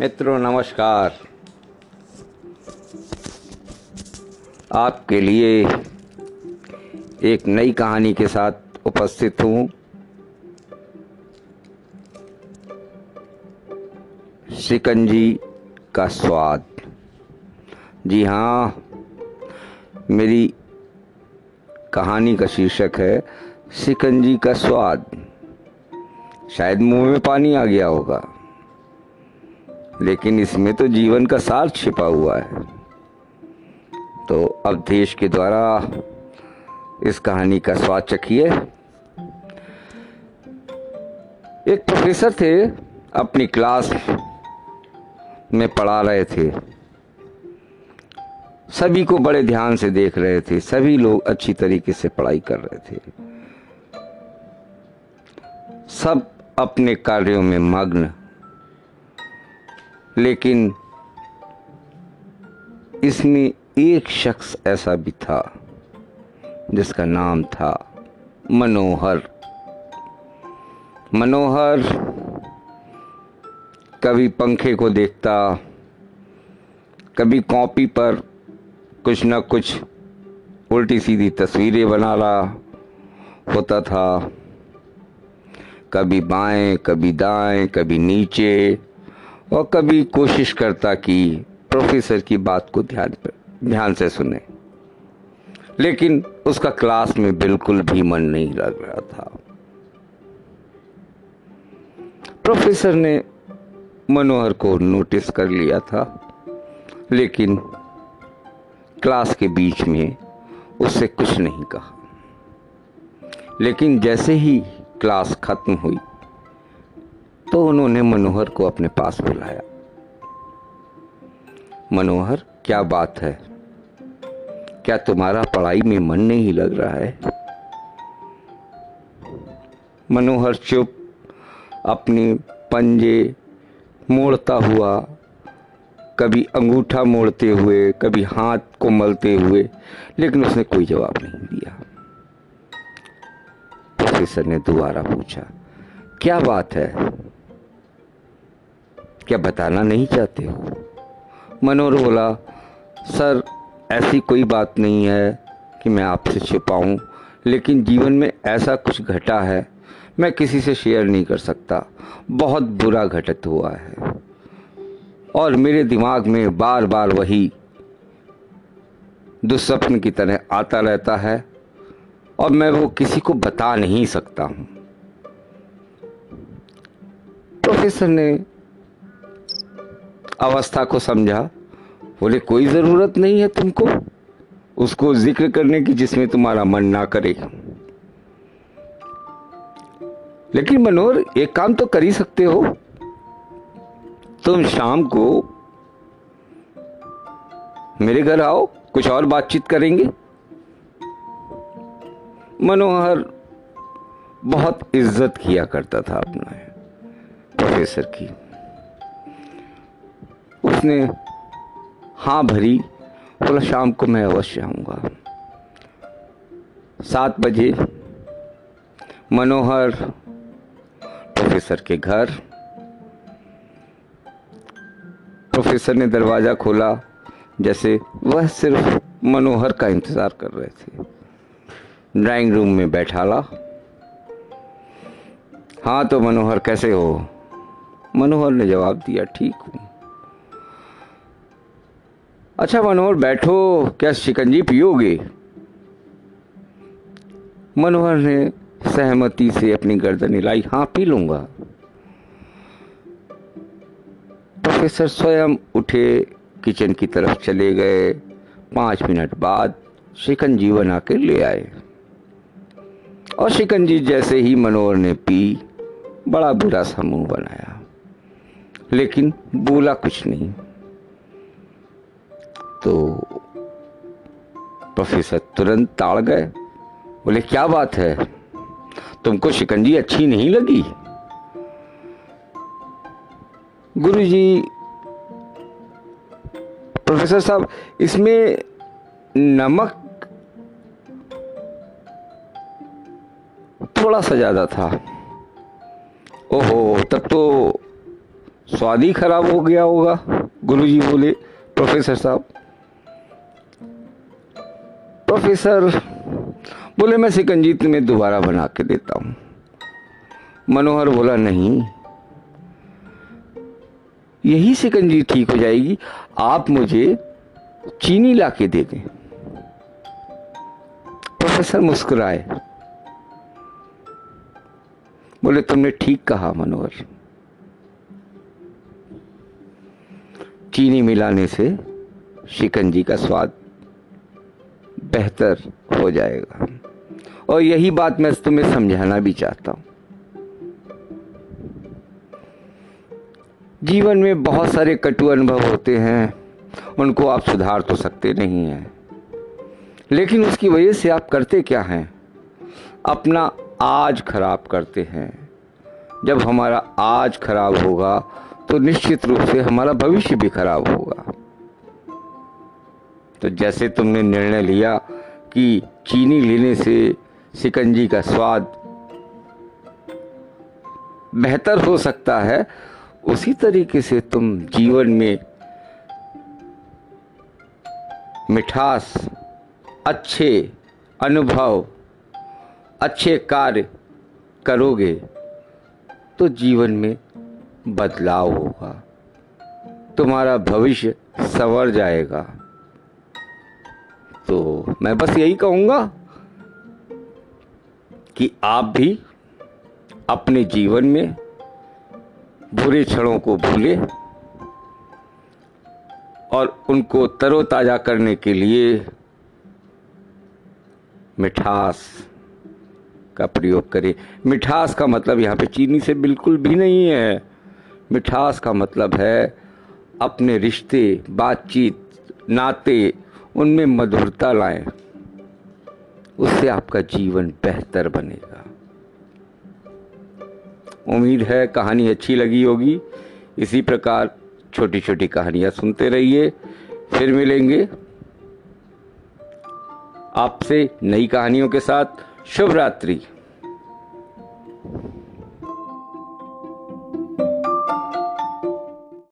मित्रों, नमस्कार। आपके लिए एक नई कहानी के साथ उपस्थित हूँ। शिकंजी का स्वाद। जी हाँ मेरी कहानी का शीर्षक है शिकंजी का स्वाद। शायद मुँह में पानी आ गया होगा। लेकिन इसमें तो जीवन का सार छिपा हुआ है। तो अब देश के द्वारा इस कहानी का स्वाद चखिए। एक प्रोफेसर थे, अपनी क्लास में पढ़ा रहे थे। सभी को बड़े ध्यान से देख रहे थे, सभी लोग अच्छी तरीके से पढ़ाई कर रहे थे। सब अपने कार्यों में मग्न लेकिन इसमें एक शख्स ऐसा भी था, जिसका नाम था मनोहर। मनोहर कभी पंखे को देखता, कभी कॉपी पर कुछ ना कुछ उल्टी सीधी तस्वीरें बना रहा होता था। कभी बाएँ, कभी दाएँ, कभी नीचे और कभी कोशिश करता कि प्रोफेसर की बात को ध्यान पर, ध्यान से सुने। लेकिन उसका क्लास में बिल्कुल भी मन नहीं लग रहा था। प्रोफेसर ने मनोहर को नोटिस कर लिया था, लेकिन क्लास के बीच में उससे कुछ नहीं कहा। लेकिन जैसे ही क्लास खत्म हुई तो उन्होंने मनोहर को अपने पास बुलाया। मनोहर, क्या बात है? क्या तुम्हारा पढ़ाई में मन नहीं लग रहा है? मनोहर चुप, अपने पंजे मोड़ता हुआ, कभी अंगूठा मोड़ते हुए, कभी हाथ को मलते हुए, लेकिन उसने कोई जवाब नहीं दिया। प्रोफेसर ने दोबारा पूछा, क्या बात है? क्या बताना नहीं चाहते हो? मनोहर बोला, सर, ऐसी कोई बात नहीं है कि मैं आपसे छिपाऊं, लेकिन जीवन में ऐसा कुछ घटा है, मैं किसी से शेयर नहीं कर सकता। बहुत बुरा घटित हुआ है। और मेरे दिमाग में बार बार वही दुस्वप्न की तरह आता रहता है, और मैं वो किसी को बता नहीं सकता हूँ। प्रोफेसर ने अवस्था को समझा। बोले, कोई ज़रूरत नहीं है तुमको। उसको ज़िक्र करने की जिसमें तुम्हारा मन ना करे। लेकिन मनोहर, एक काम तो कर ही सकते हो। तुम शाम को मेरे घर आओ, कुछ और बातचीत करेंगे। मनोहर बहुत इज़्ज़त किया करता था अपना प्रोफेसर की। उसने हाँ भरी, बोला, शाम को मैं अवश्य आऊँगा। सात बजे मनोहर प्रोफेसर के घर। प्रोफेसर ने दरवाज़ा खोला, जैसे वह सिर्फ़ मनोहर का इंतज़ार कर रहे थे। ड्राइंग रूम में बैठा ला हाँ तो मनोहर, कैसे हो? मनोहर ने जवाब दिया, ठीक हूँ। अच्छा मनोहर, बैठो। क्या शिकंजी पियोगे? मनोहर ने सहमति से अपनी गर्दन हिलाई। हाँ पी लूँगा। प्रोफेसर स्वयं उठे, किचन की तरफ़ चले गए। पाँच मिनट बाद शिकंजी बना के ले आए। और शिकंजी जैसे ही मनोहर ने पी, बड़ा बुरा समूह बनाया। लेकिन बोला कुछ नहीं। तो प्रोफेसर तुरंत ताड़ गए। बोले, क्या बात है? तुमको शिकंजी अच्छी नहीं लगी? गुरुजी, प्रोफेसर साहब, इसमें नमक थोड़ा सा ज़्यादा था। ओहो, तब तो स्वाद ही खराब हो गया होगा, गुरुजी बोले, प्रोफेसर साहब। प्रोफेसर बोले, मैं सिकंजी तुम्हें दोबारा बना के देता हूँ। मनोहर बोला, नहीं, यही सिकंजी ठीक हो जाएगी। आप मुझे चीनी ला के दे दें। प्रोफेसर मुस्कुराए। बोले, तुमने ठीक कहा, मनोहर। चीनी मिलाने से शिकंजी का स्वाद बेहतर हो जाएगा। और यही बात मैं तुम्हें समझाना भी चाहता हूँ। जीवन में बहुत सारे कटु अनुभव होते हैं, उनको आप सुधार तो सकते नहीं हैं। लेकिन उसकी वजह से आप करते क्या हैं? अपना आज खराब करते हैं। जब हमारा आज खराब होगा तो निश्चित रूप से हमारा भविष्य भी खराब होगा। तो जैसे तुमने निर्णय लिया कि चीनी लेने से सिकंजी का स्वाद बेहतर हो सकता है, उसी तरीके से तुम जीवन में मिठास, अच्छे अनुभव, अच्छे कार्य करोगे तो जीवन में बदलाव होगा। तुम्हारा भविष्य संवर जाएगा। तो मैं बस यही कहूँगा कि आप भी अपने जीवन में बुरे क्षणों को भूले और उनको तरोताज़ा करने के लिए मिठास का प्रयोग करें। मिठास का मतलब यहाँ पे चीनी से बिल्कुल भी नहीं है। मिठास का मतलब है अपने रिश्ते, बातचीत, नाते उनमें मधुरता लाएँ। उससे आपका जीवन बेहतर बनेगा। उम्मीद है कहानी अच्छी लगी होगी। इसी प्रकार छोटी छोटी कहानियाँ सुनते रहिए। फिर मिलेंगे आपसे नई कहानियों के साथ। शुभ रात्रि।